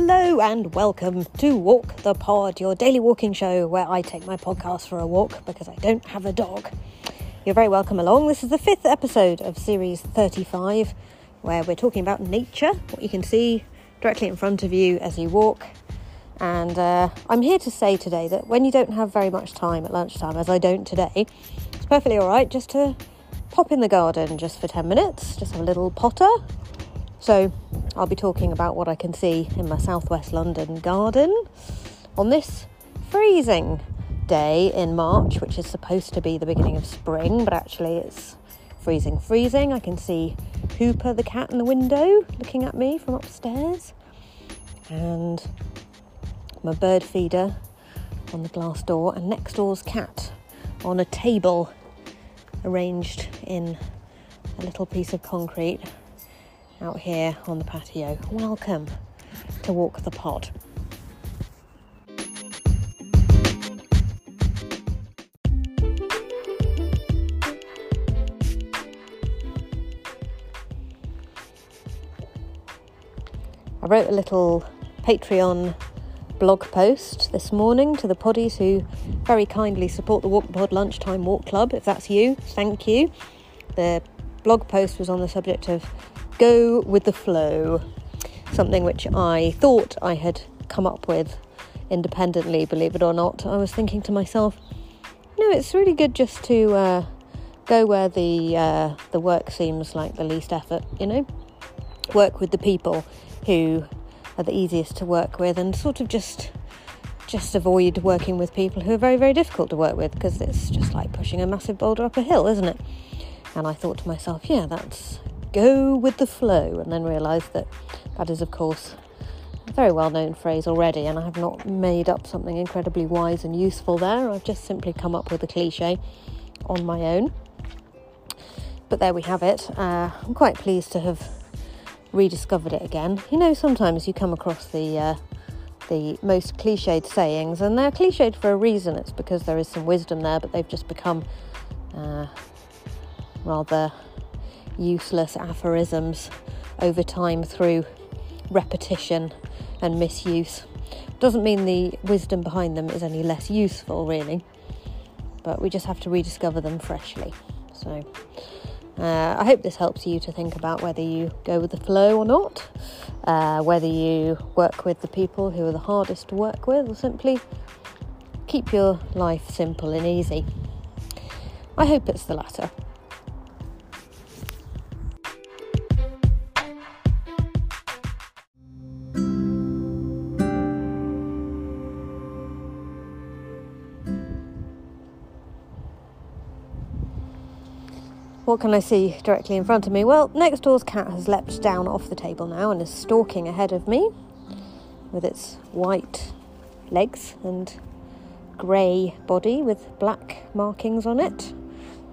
Hello and welcome to Walk the Pod, your daily walking show where I take my podcast for a walk because I don't have a dog. You're very welcome along. This is the fifth episode of series 35 where we're talking about nature, what you can see directly in front of you as you walk. And uh, I'm here to say today that when you don't have very much time at lunchtime, as I don't today, it's perfectly all right just to pop in the garden just for 10 minutes, just have a little potter. So I'll be talking about what I can see in my southwest London garden on this freezing day in March, which is supposed to be the beginning of spring, but actually it's freezing, freezing. I can see Hooper the cat in the window looking at me from upstairs, and my bird feeder on the glass door, and next door's cat on a table arranged in a little piece of concrete out here on the patio. Welcome to Walk the Pod. I wrote a little Patreon blog post this morning to the poddies who very kindly support the Walk the Pod Lunchtime Walk Club. If that's you, thank you. The blog post was on the subject of go with the flow, something which I thought I had come up with independently, believe it or not. I was thinking to myself, no, it's really good just to uh, go where the uh, the work seems like the least effort, you know, work with the people who are the easiest to work with, and sort of just just avoid working with people who are very very difficult to work with because it's just like pushing a massive boulder up a hill, isn't it? And I thought to myself, yeah, that's go with the flow, and then realised that that is, of course, a very well known phrase already, and I have not made up something incredibly wise and useful there. I've just simply come up with a cliche on my own. But there we have it. Uh, I'm quite pleased to have rediscovered it again. You know, sometimes you come across the uh, the most cliched sayings, and they're cliched for a reason. It's because there is some wisdom there, but they've just become uh, rather useless aphorisms over time through repetition and misuse. Doesn't mean the wisdom behind them is any less useful, really, but we just have to rediscover them freshly. So, uh, I hope this helps you to think about whether you go with the flow or not, uh, whether you work with the people who are the hardest to work with, or simply keep your life simple and easy. I hope it's the latter. What can I see directly in front of me? Well, next door's cat has leapt down off the table now and is stalking ahead of me with its white legs and grey body with black markings on it.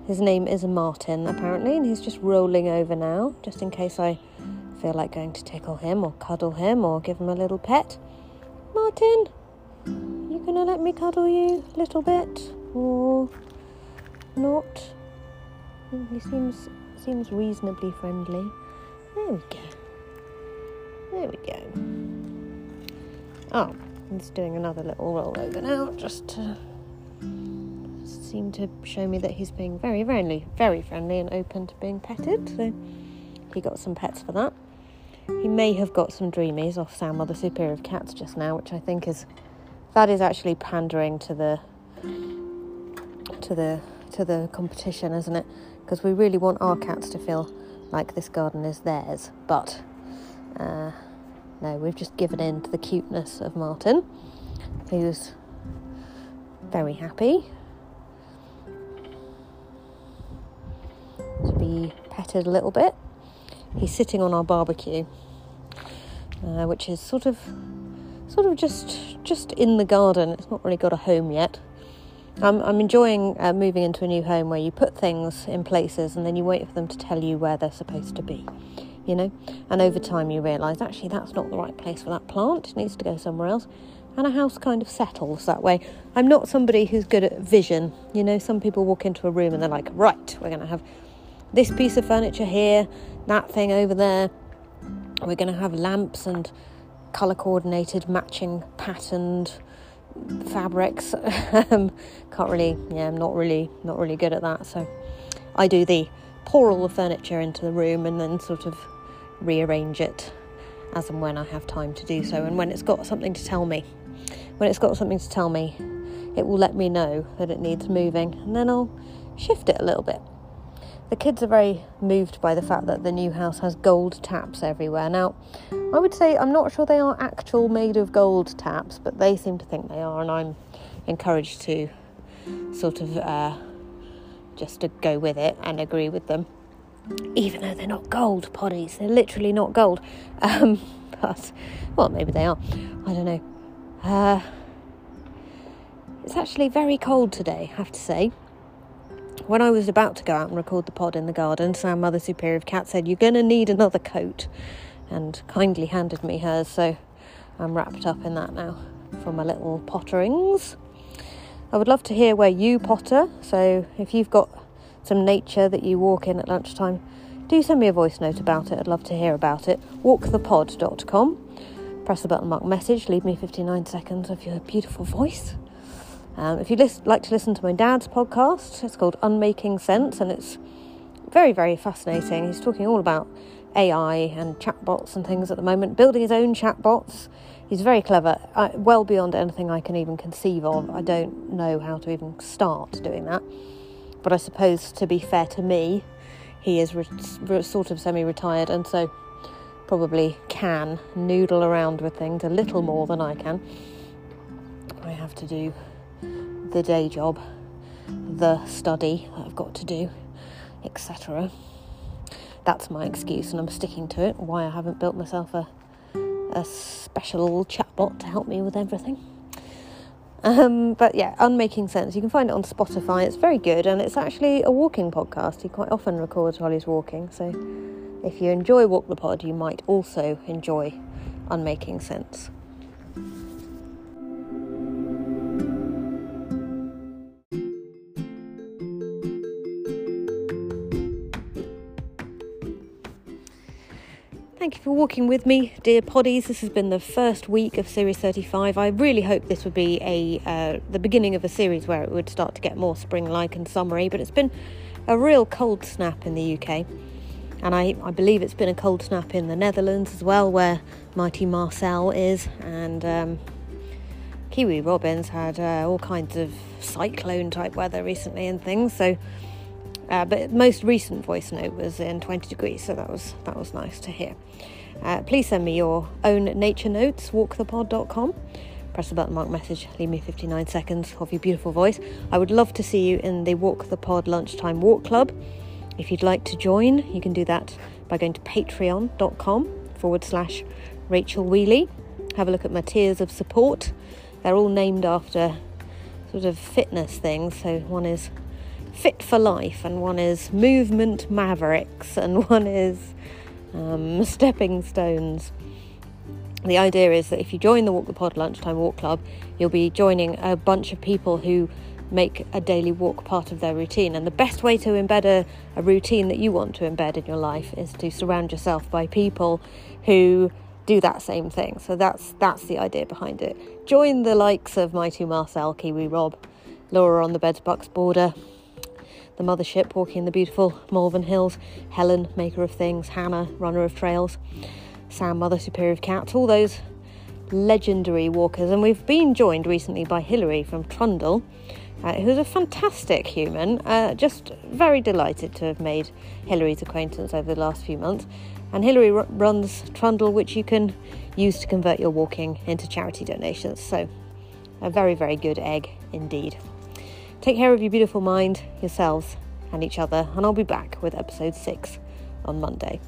His name is Martin, apparently, and he's just rolling over now, just in case I feel like going to tickle him or cuddle him or give him a little pet. Martin, you gonna let me cuddle you a little bit or not? He seems seems reasonably friendly. There we go. There we go. Oh, he's doing another little roll over now, just to seem to show me that he's being very, very, very friendly and open to being petted. So he got some pets for that. He may have got some dreamies off Sam or the Superior of Cats just now, which I think is that is actually pandering to the to the to the competition, isn't it? because we really want our cats to feel like this garden is theirs. But uh, no, we've just given in to the cuteness of Martin, who's very happy to be petted a little bit. He's sitting on our barbecue, uh, which is sort of, sort of just just in the garden. It's not really got a home yet. I'm, I'm enjoying uh, moving into a new home where you put things in places and then you wait for them to tell you where they're supposed to be, you know? And over time you realise actually that's not the right place for that plant, it needs to go somewhere else. And a house kind of settles that way. I'm not somebody who's good at vision, you know? Some people walk into a room and they're like, right, we're going to have this piece of furniture here, that thing over there, we're going to have lamps and colour coordinated, matching, patterned fabrics. um, can't really, yeah, I'm not really, not really good at that. So I do the pour all the furniture into the room and then sort of rearrange it as and when I have time to do so, and when it's got something to tell me. When it's got something to tell me, it will let me know that it needs moving, and then I'll shift it a little bit. The kids are very moved by the fact that the new house has gold taps everywhere. Now, I would say I'm not sure they are actual made of gold taps, but they seem to think they are, and I'm encouraged to sort of uh, just to go with it and agree with them. Even though they're not gold poddies, they're literally not gold. Um, but, well, maybe they are. I don't know. Uh, it's actually very cold today, I have to say. When I was about to go out and record the pod in the garden, Sam, Mother Superior of Cat, said, You're going to need another coat, and kindly handed me hers, so I'm wrapped up in that now for my little potterings. I would love to hear where you potter, so if you've got some nature that you walk in at lunchtime, do send me a voice note about it. I'd love to hear about it. Walkthepod.com. Press the button mark message, leave me 59 seconds of your beautiful voice. Um, if you'd like to listen to my dad's podcast, it's called Unmaking Sense and it's very, very fascinating. He's talking all about AI and chatbots and things at the moment, building his own chatbots. He's very clever, uh, well beyond anything I can even conceive of. I don't know how to even start doing that. But I suppose, to be fair to me, he is re- re- sort of semi retired and so probably can noodle around with things a little more than I can. I have to do the day job, the study that I've got to do, etc. That's my excuse, and I'm sticking to it. Why I haven't built myself a a special chatbot to help me with everything. Um, but yeah, Unmaking Sense. You can find it on Spotify. It's very good, and it's actually a walking podcast. He quite often records while he's walking. So if you enjoy Walk the Pod, you might also enjoy Unmaking Sense. Thank you for walking with me, dear poddies. This has been the first week of Series 35. I really hope this would be a uh, the beginning of a series where it would start to get more spring-like and summery. But it's been a real cold snap in the UK, and I, I believe it's been a cold snap in the Netherlands as well, where mighty Marcel is, and um, Kiwi Robins had uh, all kinds of cyclone-type weather recently and things. So. Uh, but most recent voice note was in 20 degrees, so that was that was nice to hear. Uh, please send me your own nature notes, walkthepod.com. Press the button mark message, leave me 59 seconds of your beautiful voice. I would love to see you in the Walk the Pod Lunchtime Walk Club. If you'd like to join, you can do that by going to patreon.com forward slash Rachel Wheely. Have a look at my tiers of support. They're all named after sort of fitness things. So one is Fit for Life, and one is Movement Mavericks, and one is um, Stepping Stones. The idea is that if you join the Walk the Pod Lunchtime Walk Club, you'll be joining a bunch of people who make a daily walk part of their routine. And the best way to embed a, a routine that you want to embed in your life is to surround yourself by people who do that same thing. So that's that's the idea behind it. Join the likes of Mighty Marcel, Kiwi Rob, Laura on the Beds Bucks border, the mothership walking the beautiful Malvern Hills, Helen, maker of things, Hannah, runner of trails, Sam, mother superior of cats, all those legendary walkers. And we've been joined recently by Hilary from Trundle, uh, who's a fantastic human. Uh, just very delighted to have made Hilary's acquaintance over the last few months. And Hilary r- runs Trundle, which you can use to convert your walking into charity donations. So, a very, very good egg indeed. Take care of your beautiful mind, yourselves, and each other, and I'll be back with episode 6 on Monday.